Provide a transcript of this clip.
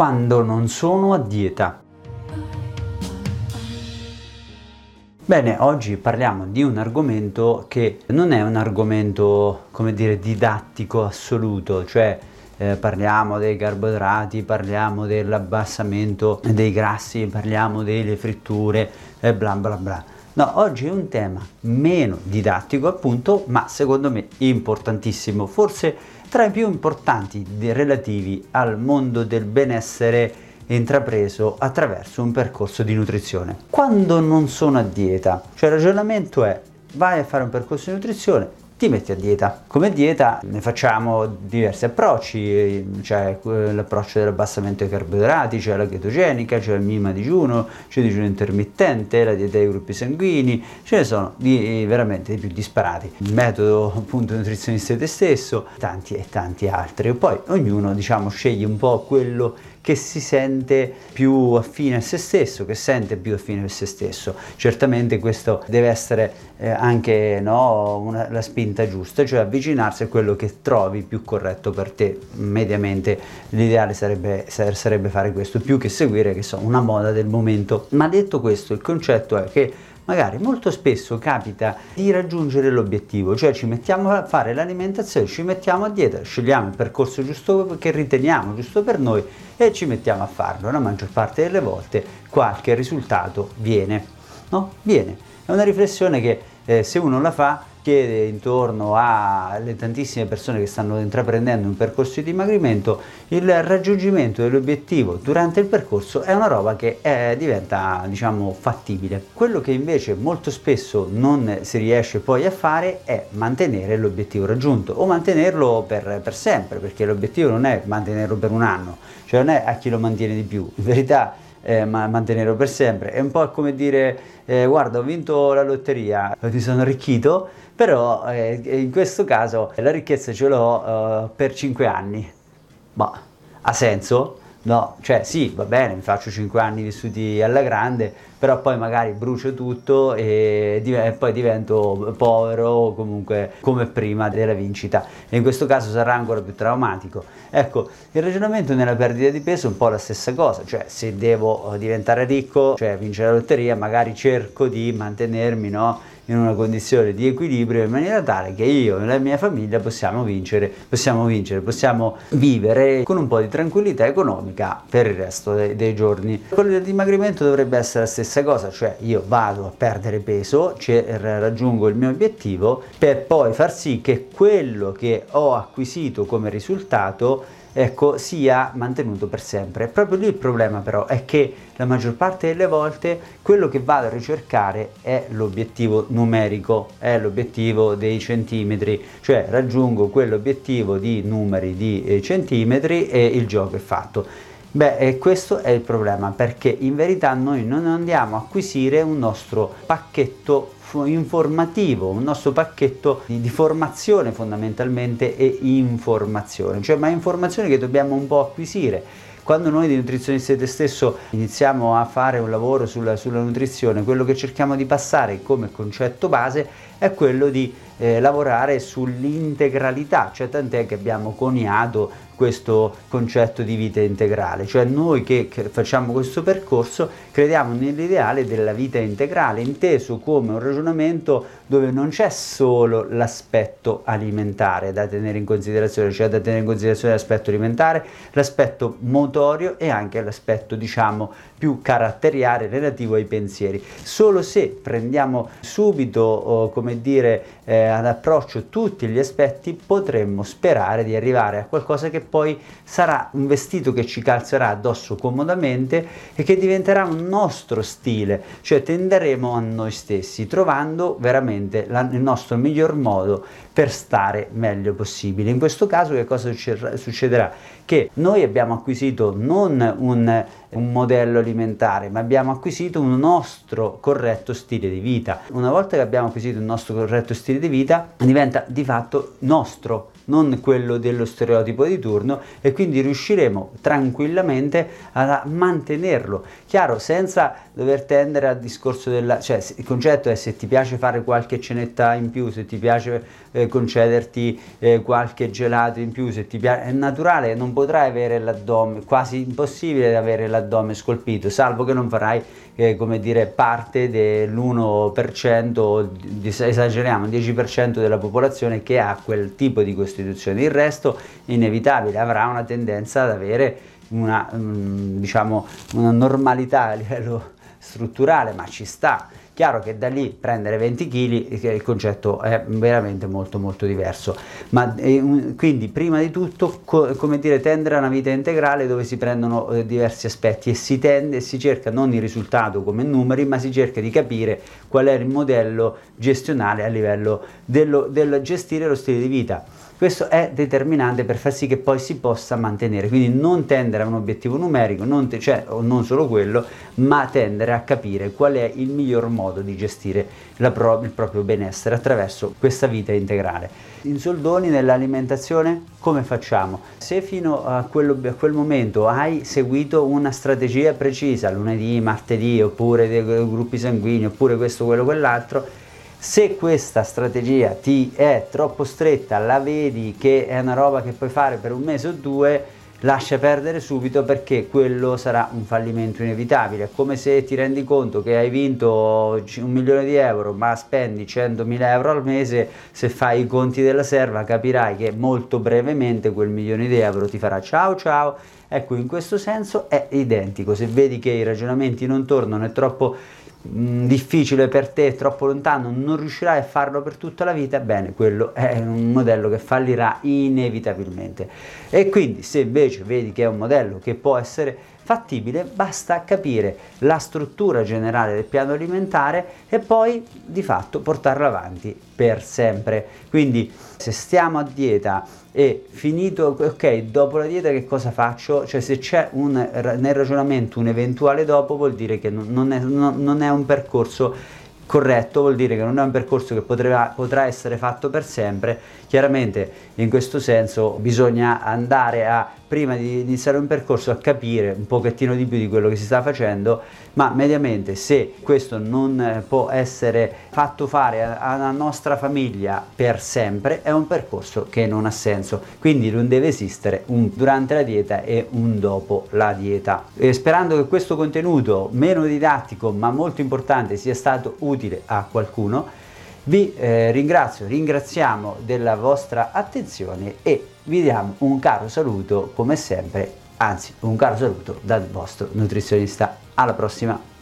quando non sono a dieta. Bene, oggi parliamo di un argomento che non è un argomento, come dire, didattico assoluto, cioè eh, parliamo dei carboidrati, parliamo dell'abbassamento dei grassi, parliamo delle fritture e bla bla bla. No, oggi è un tema meno didattico appunto, ma secondo me importantissimo, forse tra i più importanti relativi al mondo del benessere intrapreso attraverso un percorso di nutrizione. Quando non sono a dieta, cioè il ragionamento è vai a fare un percorso di nutrizione, ti metti a dieta. Come dieta ne facciamo diversi approcci, c'è l'approccio dell'abbassamento dei carboidrati, c'è la chetogenica, c'è il mima digiuno, c'è il digiuno intermittente, la dieta dei gruppi sanguigni, ce ne sono di, veramente di più disparati. Il metodo appunto nutrizionista te stesso, tanti e tanti altri. E poi ognuno diciamo sceglie un po' quello che si sente più affine a se stesso, che sente più affine a se stesso. Certamente questo deve essere eh, anche no, una, la spinta giusta, cioè avvicinarsi a quello che trovi più corretto per te. Mediamente l'ideale sarebbe, sarebbe fare questo, più che seguire che so, una moda del momento. Ma detto questo, il concetto è che magari molto spesso capita di raggiungere l'obiettivo, cioè ci mettiamo a fare l'alimentazione, ci mettiamo a dieta, scegliamo il percorso giusto che riteniamo giusto per noi e ci mettiamo a farlo. La maggior parte delle volte qualche risultato viene, no? Viene. È una riflessione che eh, se uno la fa chiede intorno alle tantissime persone che stanno intraprendendo un percorso di dimagrimento, il raggiungimento dell'obiettivo durante il percorso è una roba che è, diventa diciamo fattibile. Quello che invece molto spesso non si riesce poi a fare è mantenere l'obiettivo raggiunto o mantenerlo per, per sempre, perché l'obiettivo non è mantenerlo per un anno, cioè non è a chi lo mantiene di più, in verità eh, ma mantenerlo per sempre. È un po' come dire eh, guarda ho vinto la lotteria, ti sono arricchito, però eh, in questo caso la ricchezza ce l'ho uh, per 5 anni. Ma ha senso? No, cioè sì, va bene, mi faccio 5 anni vissuti alla grande, però poi magari brucio tutto e, div- e poi divento povero o comunque come prima della vincita. E in questo caso sarà ancora più traumatico. Ecco, il ragionamento nella perdita di peso è un po' la stessa cosa, cioè se devo diventare ricco, cioè vincere la lotteria, magari cerco di mantenermi, no? in una condizione di equilibrio in maniera tale che io e la mia famiglia possiamo vincere, possiamo vincere, possiamo vivere con un po' di tranquillità economica per il resto dei, dei giorni. Quello del dimagrimento dovrebbe essere la stessa cosa, cioè io vado a perdere peso, cioè raggiungo il mio obiettivo per poi far sì che quello che ho acquisito come risultato ecco, sia mantenuto per sempre. Proprio lì il problema però è che la maggior parte delle volte quello che vado a ricercare è l'obiettivo numerico, è l'obiettivo dei centimetri, cioè raggiungo quell'obiettivo di numeri di eh, centimetri e il gioco è fatto. Beh, questo è il problema perché in verità noi non andiamo a acquisire un nostro pacchetto informativo, un nostro pacchetto di, di, formazione fondamentalmente e informazione, cioè ma informazioni che dobbiamo un po' acquisire. Quando noi di nutrizionisti te stesso iniziamo a fare un lavoro sulla, sulla nutrizione, quello che cerchiamo di passare come concetto base è quello di eh, lavorare sull'integralità, cioè tant'è che abbiamo coniato questo concetto di vita integrale, cioè noi che, che facciamo questo percorso crediamo nell'ideale della vita integrale, inteso come un ragionamento dove non c'è solo l'aspetto alimentare da tenere in considerazione, cioè da tenere in considerazione l'aspetto alimentare, l'aspetto motorio e anche l'aspetto diciamo più caratteriale relativo ai pensieri. Solo se prendiamo subito, oh, come dire, eh, ad approccio tutti gli aspetti, potremmo sperare di arrivare a qualcosa che poi sarà un vestito che ci calzerà addosso comodamente e che diventerà un nostro stile, cioè tenderemo a noi stessi, trovando veramente la, il nostro miglior modo per stare meglio possibile. In questo caso che cosa succederà? Che noi abbiamo acquisito non un, un modello alimentare, ma abbiamo acquisito un nostro corretto stile di vita. Una volta che abbiamo acquisito il nostro corretto stile di vita, diventa di fatto nostro non quello dello stereotipo di turno e quindi riusciremo tranquillamente a mantenerlo. Chiaro, senza dover tendere al discorso della... cioè il concetto è se ti piace fare qualche cenetta in più, se ti piace eh, concederti eh, qualche gelato in più, se ti piace... è naturale, non potrai avere l'addome, quasi impossibile avere l'addome scolpito, salvo che non farai eh, come dire parte dell'1%, esageriamo, 10% della popolazione che ha quel tipo di costituzione. Il resto inevitabile avrà una tendenza ad avere una, mm, diciamo, una normalità a livello strutturale, ma ci sta. Chiaro che da lì prendere 20 kg il concetto è veramente molto molto diverso. Ma eh, quindi prima di tutto co- come dire tendere a una vita integrale dove si prendono eh, diversi aspetti e si tende si cerca non il risultato come numeri, ma si cerca di capire qual è il modello gestionale a livello dello, del gestire lo stile di vita questo è determinante per far sì che poi si possa mantenere, quindi non tendere a un obiettivo numerico, non, te, cioè non solo quello, ma tendere a capire qual è il miglior modo di gestire pro, il proprio benessere attraverso questa vita integrale. In soldoni nell'alimentazione come facciamo? Se fino a, quello, a, quel momento hai seguito una strategia precisa, lunedì, martedì, oppure dei gruppi sanguigni, oppure questo, quello, quell'altro, se questa strategia ti è troppo stretta, la vedi che è una roba che puoi fare per un mese o due, lascia perdere subito perché quello sarà un fallimento inevitabile. È come se ti rendi conto che hai vinto un milione di euro ma spendi 100.000 euro al mese, se fai i conti della serva capirai che molto brevemente quel milione di euro ti farà ciao ciao. Ecco, in questo senso è identico. Se vedi che i ragionamenti non tornano, è troppo difficile per te, troppo lontano, non riuscirai a farlo per tutta la vita, bene, quello è un modello che fallirà inevitabilmente. E quindi se invece vedi che è un modello che può essere fattibile, basta capire la struttura generale del piano alimentare e poi di fatto portarlo avanti per sempre. Quindi se stiamo a dieta e finito, ok, dopo la dieta che cosa faccio? Cioè se c'è un, nel ragionamento un eventuale dopo vuol dire che non è, non è un percorso corretto vuol dire che non è un percorso che potrà, potrà, essere fatto per sempre. Chiaramente in questo senso bisogna andare a prima di iniziare un percorso a capire un pochettino di più di quello che si sta facendo, ma mediamente se questo non eh, può essere fatto fare alla nostra famiglia per sempre, è un percorso che non ha senso. Quindi non deve esistere un durante la dieta e un dopo la dieta. E sperando che questo contenuto meno didattico ma molto importante sia stato utile a qualcuno, vi eh, ringrazio, ringraziamo della vostra attenzione e vi diamo un caro saluto come sempre, anzi un caro saluto dal vostro nutrizionista. Alla prossima!